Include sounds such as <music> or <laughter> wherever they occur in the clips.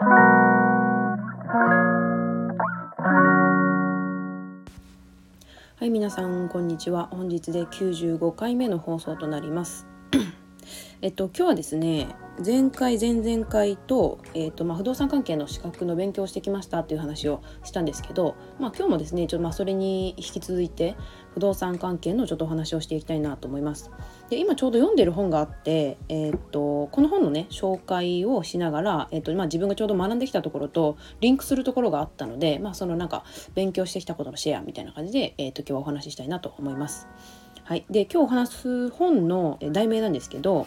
はい皆さんこんにちは本日で95回目の放送となります <coughs> えっと今日はですね前回前々回と,、えーとまあ、不動産関係の資格の勉強をしてきましたっていう話をしたんですけど、まあ、今日もですねちょっとまあそれに引き続いて不動産関係のちょっとお話をしていきたいなと思います。で今ちょうど読んでる本があって、えーと、この本のね紹介をしながら、えーとまあ、自分がちょうど学んできたところとリンクするところがあったので、まあ、そのなんか勉強してきたことのシェアみたいな感じで、えーと、今日はお話ししたいなと思います。はい、で今日お話す本の題名なんですけど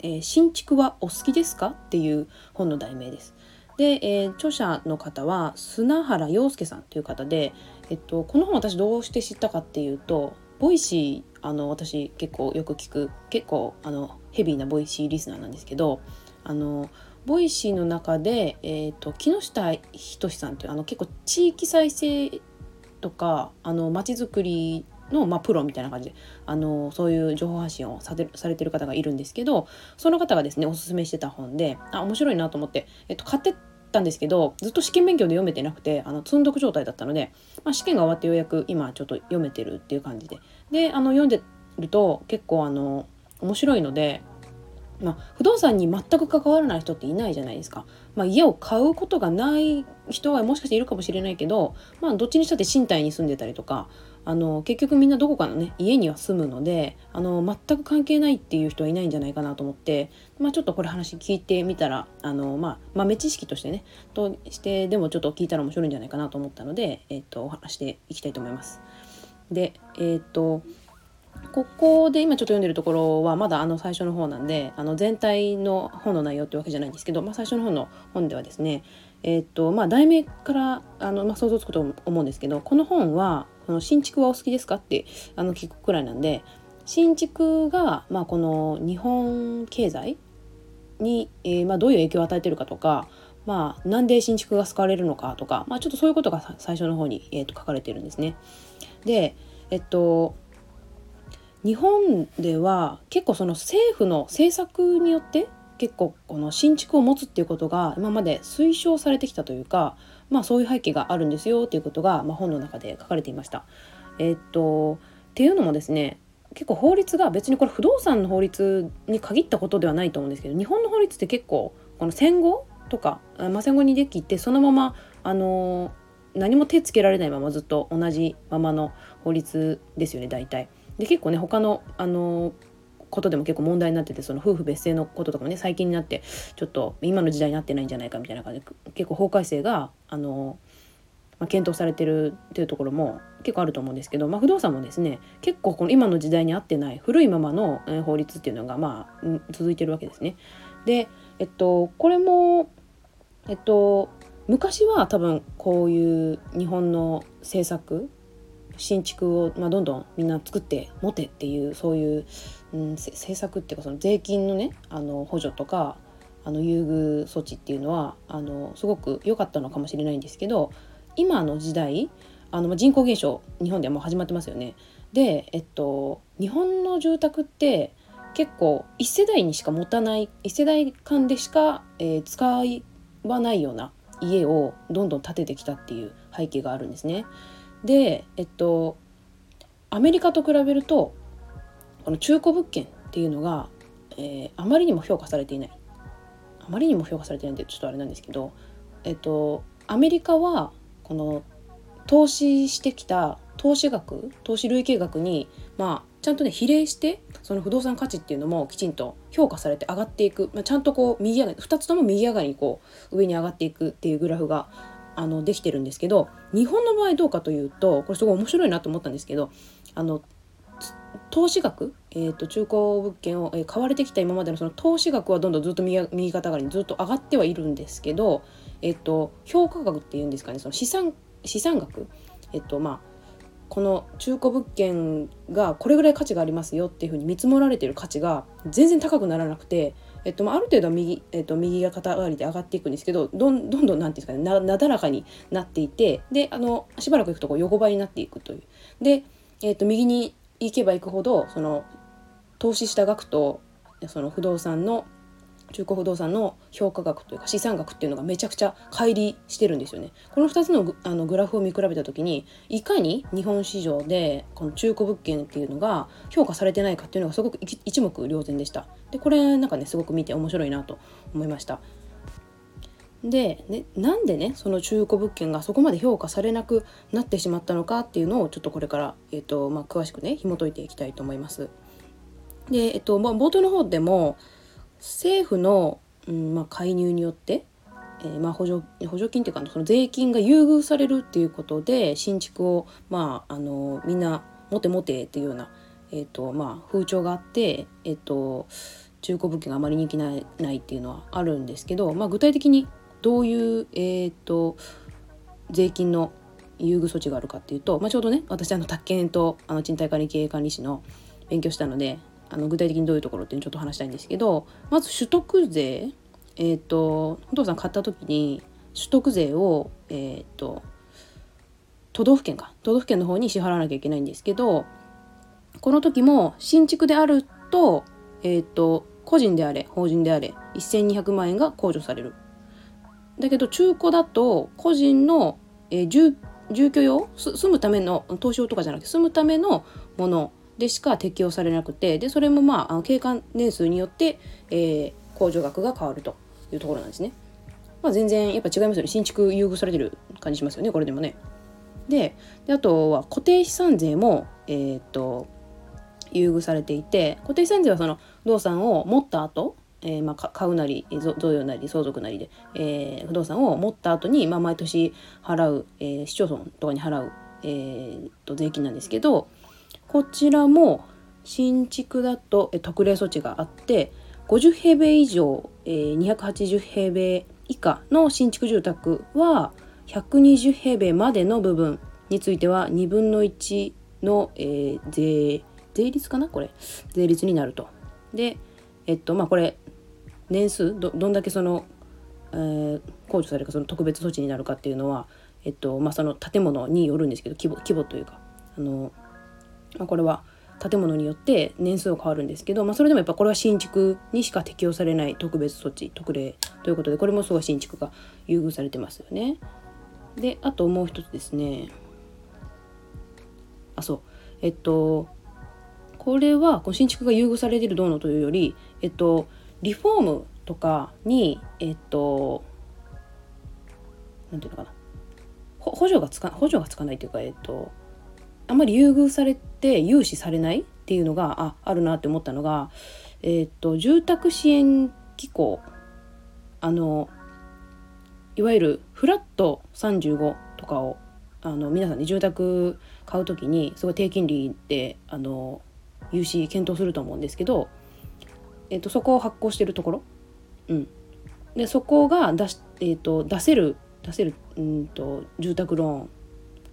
えー、新築はお好きですか?」っていう本の題名です。で、えー、著者の方は砂原庸介さんという方で、えっと、この本私どうして知ったかっていうと Voicy あの私結構よく聞く結構あのヘビーな Voicy リスナーなんですけどあのVoicy の中で、えーと、木下斉さんというあの結構地域再生とかあの街づくりの、まあ、プロみたいな感じであのそういう情報発信をさされてる方がいるんですけどその方がですねおすすめしてた本であ面白いなと思って、えっと、買ってたんですけどずっと試験勉強で読めてなくてあの積んどく状態だったので、まあ、試験が終わってようやく今ちょっと読めてるっていう感じでであの読んでると結構あの面白いのでまあ、不動産に全く関わらない人っていないじゃないですか。まあ、家を買うことがない人はもしかしているかもしれないけど、まあ、どっちにしたって賃貸に住んでたりとかあの結局みんなどこかのね家には住むのであの全く関係ないっていう人はいないんじゃないかなと思って、まあ、ちょっとこれ話聞いてみたらあの、まあ、豆知識としてねとしてでもちょっと聞いたら面白いんじゃないかなと思ったので、えっと、お話していきたいと思います。でえっとここで今ちょっと読んでるところはまだあの最初の方なんであの全体の本の内容ってわけじゃないんですけど、まあ、最初の方の本ではですねえー、っとまあ題名からあの、まあ、想像つくと思うんですけどこの本はこの新築はお好きですかってあの聞くくらいなんで新築が、まあ、この日本経済に、えー、まあ、どういう影響を与えてるかとか、まあ、なんで新築が使われるのかとか、まあ、ちょっとそういうことが最初の方に、えー、と書かれてるんですね。でえっと日本では結構その政府の政策によって結構この新築を持つっていうことが今まで推奨されてきたというか、まあ、そういう背景があるんですよっていうことが、まあ、本の中で書かれていました。え、っとっていうのもですね結構法律が別にこれ不動産の法律に限ったことではないと思うんですけど日本の法律って結構この戦後とか、まあ、戦後にできてそのままあの何も手つけられないままずっと同じままの法律ですよね大体。で結構ね他のあのことでも結構問題になっててその夫婦別姓のこととかもね最近になってちょっと今の時代になってないんじゃないかみたいな感じで結構法改正があの、まあ、検討されてるっていうところも結構あると思うんですけど、まあ、不動産もですね結構この今の時代に合ってない古いままの法律っていうのがまあ続いてるわけですね。でえっとこれもえっと昔は多分こういう日本の政策新築を、まあ、どんどんみんな作って持てっていうそういう、うん、政策っていうかその税金のねあの補助とかあの優遇措置っていうのはあのすごく良かったのかもしれないんですけど今の時代あの人口減少日本ではもう始まってますよね。で、えっと、日本の住宅って結構1世代にしか持たない1世代間でしか、えー、使わないような家をどんどん建ててきたっていう背景があるんですね。でえっとアメリカと比べるとこの中古物件っていうのが、えー、あまりにも評価されていないあまりにも評価されてないんでちょっとあれなんですけどえっとアメリカはこの投資してきた投資額投資累計額にまあちゃんとね比例してその不動産価値っていうのもきちんと評価されて上がっていく、まあ、ちゃんとこう右上がり2つとも右上がりにこう上に上がっていくっていうグラフがあのできてるんですけど日本の場合どうかというとこれすごい面白いなと思ったんですけどあの投資額、えーと、中古物件を、えー、買われてきた今までのその投資額はどんどんずっと右右肩上がりにずっと上がってはいるんですけど、えーと、評価額っていうんですかねその資産資産額、えっ、ー、とまあ、この中古物件がこれぐらい価値がありますよっていうふうに見積もられてる価値が全然高くならなくてえっとまあ、る程度は右,、えっと、右が肩上がりで上がっていくんですけどどんどんどんなんていうんですかねなだらかになっていてであのしばらくいくとこう横ばいになっていくという。で、えっと、右に行けば行くほどその投資した額とその不動産の中古不動産の評価額というか資産額っていうのがめちゃくちゃ乖離してるんですよね。この2つのあのグラフを見比べた時にいかに日本市場でこの中古物件っていうのが評価されてないかっていうのがすごく一目瞭然でした。でこれなんかねすごく見て面白いなと思いました。で、ね、なんでねその中古物件がそこまで評価されなくなってしまったのかっていうのをちょっとこれから、えーとまあ、詳しくね紐解いていきたいと思います。で、えっとま、冒頭の方でも政府の、うんまあ、介入によって、えー、まあ、補助補助金っていうかその税金が優遇されるっていうことで新築を、まあ、あのみんな持て持てっていうような、えーとまあ、風潮があって、えーと、中古物件があまり人気ないないっていうのはあるんですけど、まあ、具体的にどういう、えーと、税金の優遇措置があるかっていうと、まあ、ちょうどね私あの宅建とあの賃貸管理経営管理士の勉強したのであの具体的にどういうところってちょっと話したいんですけどまず取得税えっ、ー、と不動産買った時に取得税をえっ、ー、と都道府県か都道府県の方に支払わなきゃいけないんですけどこの時も新築であるとえっ、ー、と個人であれ法人であれ1200万円が控除される。だけど中古だと個人の、え、住住居用住むための投資用とかじゃなくて住むためのものでしか適用されなくてでそれもまああの経過年数によって、えー、控除額が変わるというところなんですね。まあ、全然やっぱ違いますよね新築優遇されてる感じしますよねこれでもね。であとは固定資産税も、えー、っと優遇されていて固定資産税はその不動産を持った後えー、まあ、買うなり贈与なり相続なりで、えー、不動産を持った後に、まあ、毎年払う、えー、市町村とかに払う、えー、と税金なんですけどこちらも新築だと特例措置があって50平米以上、280平米以下の新築住宅は120平米までの部分については2分の1の、税税率かなこれ税率になると。でえっとまあこれ年数どどんだけその、えー、控除されるかその特別措置になるかっていうのはえっとまあその建物によるんですけど規模規模というかあのまあ、これは建物によって年数が変わるんですけど、まあ、それでもやっぱこれは新築にしか適用されない特別措置特例ということでこれもすごい新築が優遇されてますよね。であともう一つですね。あそう。えっとこれはこ新築が優遇されてるどうのというよりえっとリフォームとかにえっとなんていうのかな。補助がつか補助がつかないというかえっとあまり優遇されて融資されないっていうのがああるなって思ったのが、えー、っと住宅支援機構あのいわゆるフラット35とかをあの皆さんね住宅買う時にすごい低金利であの融資検討すると思うんですけど、えー、とそこを発行してるところ、うん、でそこが出し、えー、と出せる出せるうんと住宅ローン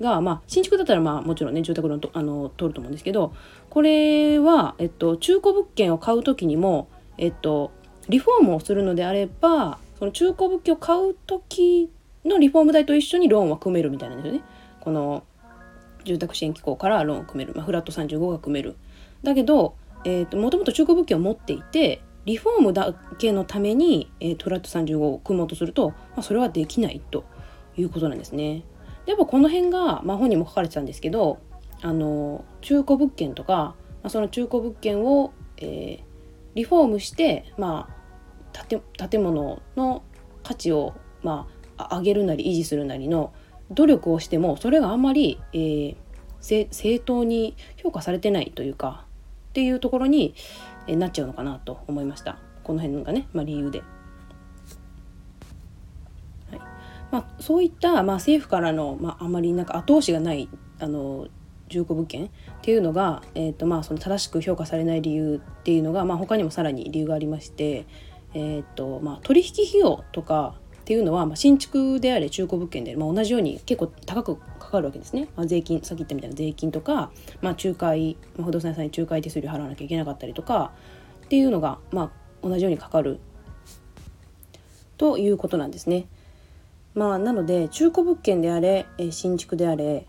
が、まあ、新築だったらまあもちろんね住宅ローンとあの通ると思うんですけどこれは、えっと、中古物件を買う時にも、えっと、リフォームをするのであればその中古物件を買う時のリフォーム代と一緒にローンは組めるみたいなんですよね。この住宅支援機構からローンを組める、まあ、フラット35が組める。だけど、えーと、もともと中古物件を持っていてリフォームだけのために、えー、フラット35を組もうとすると、まあ、それはできないということなんですね。やっぱこの辺が、まあ、本にも書かれてたんですけどあの中古物件とか、まあ、その中古物件を、えー、リフォームして、まあ、建建物の価値を、まあ、上げるなり維持するなりの努力をしてもそれがあんまり、えー、正当に評価されてないというかっていうところに、なっちゃうのかなと思いましたこの辺がね、まあ、理由で。まあ、そういった、まあ、政府からの、まあ、あまりなんか後押しがないあの中古物件っていうのが、えーとまあ、その正しく評価されない理由っていうのが、まあ、他にもさらに理由がありまして、えーとまあ、取引費用とかっていうのは、まあ、新築であれ中古物件で、まあ、同じように結構高くかかるわけですね、まあ、税金さっき言ったみたいな税金とか、まあ、仲介、まあ、不動産屋さんに仲介手数料払わなきゃいけなかったりとかっていうのが、まあ、同じようにかかるということなんですね。まあなので中古物件であれ新築であれ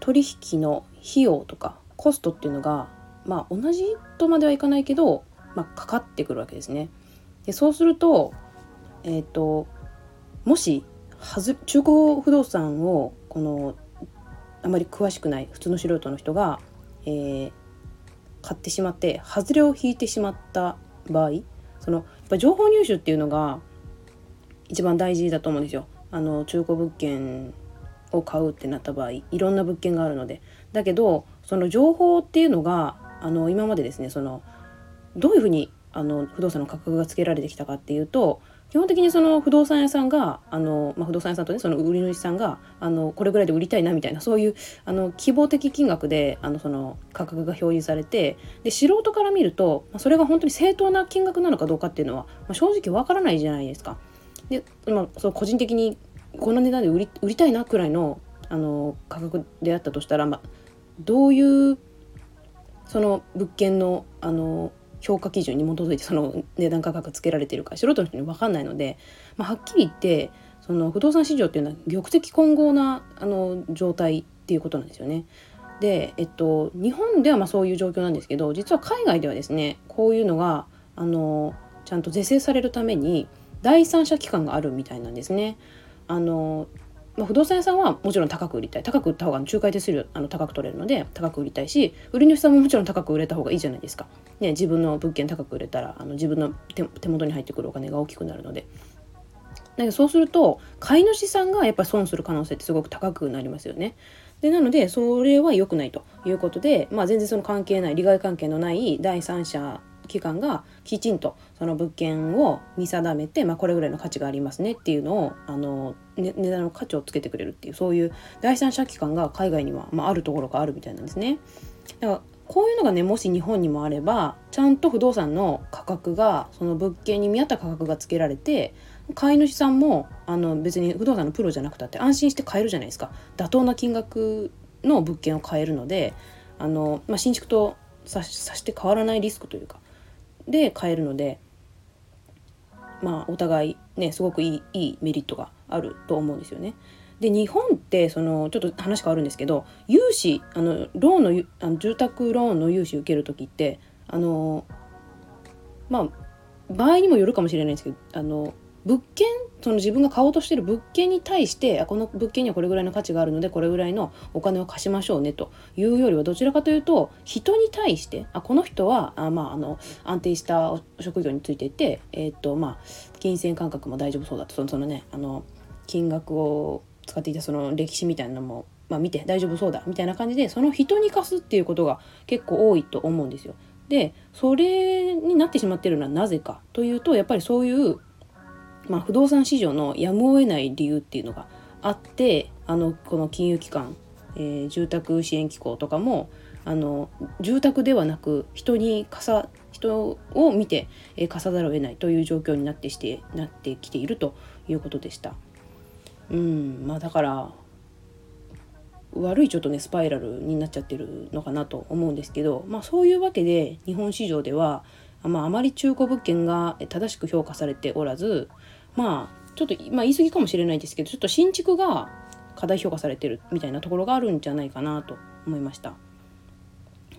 取引の費用とかコストっていうのがまあ同じとまではいかないけど、まあ、かかってくるわけですね。でそうすると,、えーと、もしはず中古不動産をこのあまり詳しくない普通の素人の人が、えー、買ってしまって外れを引いてしまった場合そのやっぱ情報入手っていうのが一番大事だと思うんですよ。あの中古物件を買うってなった場合いろんな物件があるのでだけどその情報っていうのがあの今までですねそのどういうふうにあの不動産の価格がつけられてきたかっていうと基本的にその不動産屋さんがあの、まあ、不動産屋さんとねその売り主さんがあのこれぐらいで売りたいなみたいなそういうあの希望的金額であのその価格が表示されてで素人から見ると、まあ、それが本当に正当な金額なのかどうかっていうのは、まあ、正直わからないじゃないですか。で、まあ、そう個人的にこの値段で売り売りたいなくらいのあの価格であったとしたら、まあ、どういうその物件のあの評価基準に基づいてその値段価格つけられてるか素人の人に分かんないので、まあ、はっきり言ってその不動産市場っていうのは玉石混合なあの状態っていうことなんですよね。で、えっと、日本ではまあそういう状況なんですけど実は海外ではですねこういうのがあのちゃんと是正されるために第三者機関があるみたいなんですね。あのま、不動産屋さんはもちろん高く売りたい高く売った方が仲介手数料あの高く取れるので高く売りたいし売り主さんももちろん高く売れた方がいいじゃないですか、ね、自分の物件高く売れたらあの自分の手元に入ってくるお金が大きくなるのでだけどそうすると買い主さんがやっぱ損する可能性ってすごく高くなりますよね。でなのでそれは良くないということで、まあ、全然その関係ない利害関係のない第三者機関がきちんとその物件を見定めて、まあ、これぐらいの価値がありますねっていうのをあの、ね、値段の価値をつけてくれるっていうそういう第三者機関が海外には、まあ、あるところがあるみたいなんですね。だからこういうのがねもし日本にもあればちゃんと不動産の価格がその物件に見合った価格がつけられて買い主さんもあの別に不動産のプロじゃなくたって安心して買えるじゃないですか妥当な金額の物件を買えるのであの、まあ、新築とさして変わらないリスクというかで買えるのでまあお互いねすごくいいいいメリットがあると思うんですよね。で日本ってそのちょっと話変わるんですけど融資あのローンのあの住宅ローンの融資受ける時ってあのまあ場合にもよるかもしれないんですけどあの物件その自分が買おうとしてる物件に対してあこの物件にはこれぐらいの価値があるのでこれぐらいのお金を貸しましょうねというよりはどちらかというと人に対してあこの人はあ、まあ、あの安定した職業についていて、えーとまあ、金銭感覚も大丈夫そうだとそのその、ね、あの金額を使っていたその歴史みたいなのも、まあ、見て大丈夫そうだみたいな感じでその人に貸すっていうことが結構多いと思うんですよ。でそれになってしまってるのはなぜかというとやっぱりそういうまあ、不動産市場のやむを得ない理由っていうのがあってあのこの金融機関、えー、住宅支援機構とかもあの住宅ではなく人にさ人を見て、えー、貸さざるを得ないという状況になってしてなってきているということでした。うんまあ、だから悪いちょっとねスパイラルになっちゃってるのかなと思うんですけど、まあ、そういうわけで日本市場では、まあ、あまり中古物件が正しく評価されておらずまあちょっと、まあ、言い過ぎかもしれないですけどちょっと新築が過大評価されてるみたいなところがあるんじゃないかなと思いました。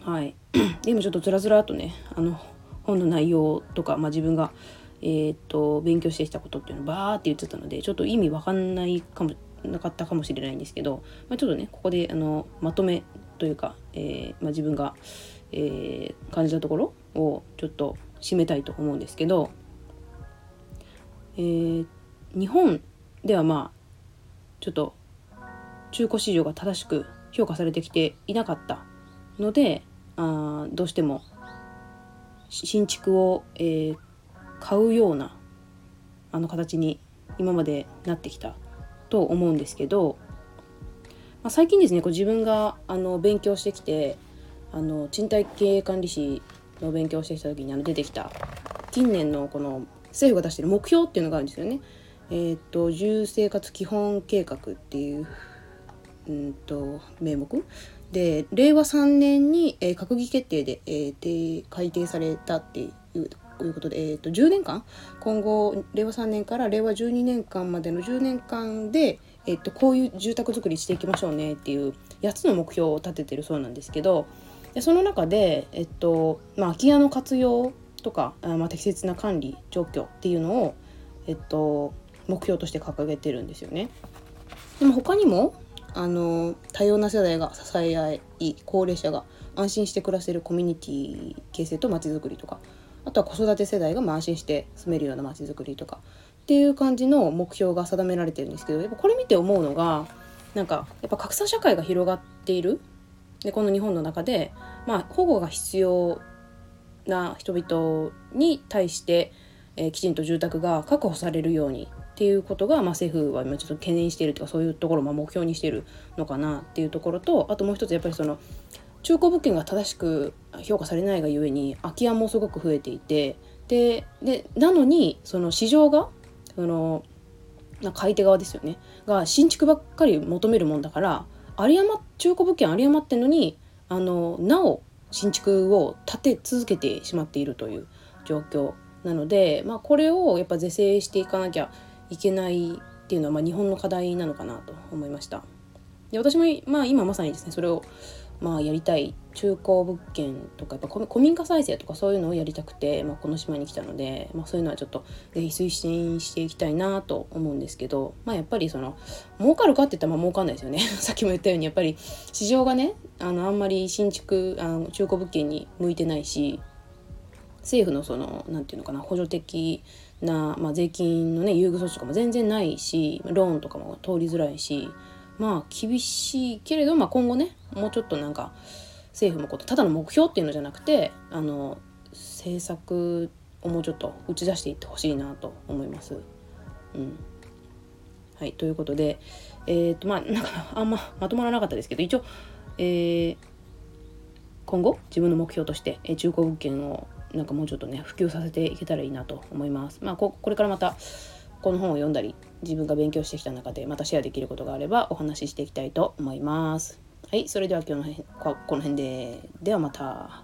はい、<clears throat> で今ちょっとずらずらとねあの本の内容とか、まあ、自分が、えー、っと勉強してきたことっていうのをバーって言ってたのでちょっと意味わかんないかもなかったかもしれないんですけど、まあ、ちょっとねここであのまとめというか、えー、まあ、自分が、えー、感じたところをちょっと締めたいと思うんですけどえー、日本ではまあちょっと中古市場が正しく評価されてきていなかったのであどうしても新築を、えー、買うようなあの形に今までなってきたと思うんですけど、まあ、最近ですねこう自分があの勉強してきてあの賃貸経営管理士の勉強してきた時にあの出てきた近年のこの政府が出してる目標っていうのがあるんですよね。えー、っと住生活基本計画っていううんと名目で令和3年に、えー、閣議決定で、えー、改定されたっていういうことで、えーと、10年間？今後令和3年から令和12年間までの10年間で、えーと、こういう住宅作りしていきましょうねっていう8つの目標を立ててるそうなんですけどでその中で、えっとまあ、空き家の活用とかあ、まあ、適切な管理状況っていうのを、えっと、目標として掲げてるんですよね。でも他にもあの多様な世代が支え合い高齢者が安心して暮らせるコミュニティ形成とまちづくりとかあとは子育て世代が安心して住めるようなまちづくりとかっていう感じの目標が定められてるんですけどやっぱこれ見て思うのがなんかやっぱ格差社会が広がっているでこの日本の中で、まあ、保護が必要な人々に対して、えー、きちんと住宅が確保されるようにっていうことが、まあ、政府は今ちょっと懸念しているとかそういうところを目標にしているのかなっていうところとあともう一つやっぱりその中古物件が正しく評価されないがゆえに空き家もすごく増えていてででなのにその市場がその買い手側ですよねが新築ばっかり求めるもんだから有り余中古物件有り余ってんのにあのなお新築を建て続けてしまっているという状況なので、まあ、これをやっぱ是正していかなきゃいけないっていうのは、まあ、日本の課題なのかなと思いました。で私も、まあ、今まさにですねそれをまあ、やりたい中古物件とかやっぱ古民家再生とかそういうのをやりたくて、まあ、この島に来たので、まあ、そういうのはちょっとぜひ推進していきたいなと思うんですけど、まあ、やっぱりその儲かるかって言ったらまあ儲かんないですよね。<laughs> さっきも言ったようにやっぱり市場がねあのあんまり新築あの中古物件に向いてないし政府のその何て言うのかな補助的な、まあ、税金のね優遇措置とかも全然ないしローンとかも通りづらいしまあ厳しいけれど、まあ、今後ねもうちょっとなんか政府もことただの目標っていうのじゃなくてあの政策をもうちょっと打ち出していってほしいなと思います。うんはい、ということで、えっ、とまあなんかあんままとまらなかったですけど一応、えー、今後自分の目標として、え中古物件をなんかもうちょっとね普及させていけたらいいなと思います。まあここれからまたこの本を読んだり自分が勉強してきた中でまたシェアできることがあればお話ししていきたいと思います。はい、それでは今日のこの辺で。ではまた。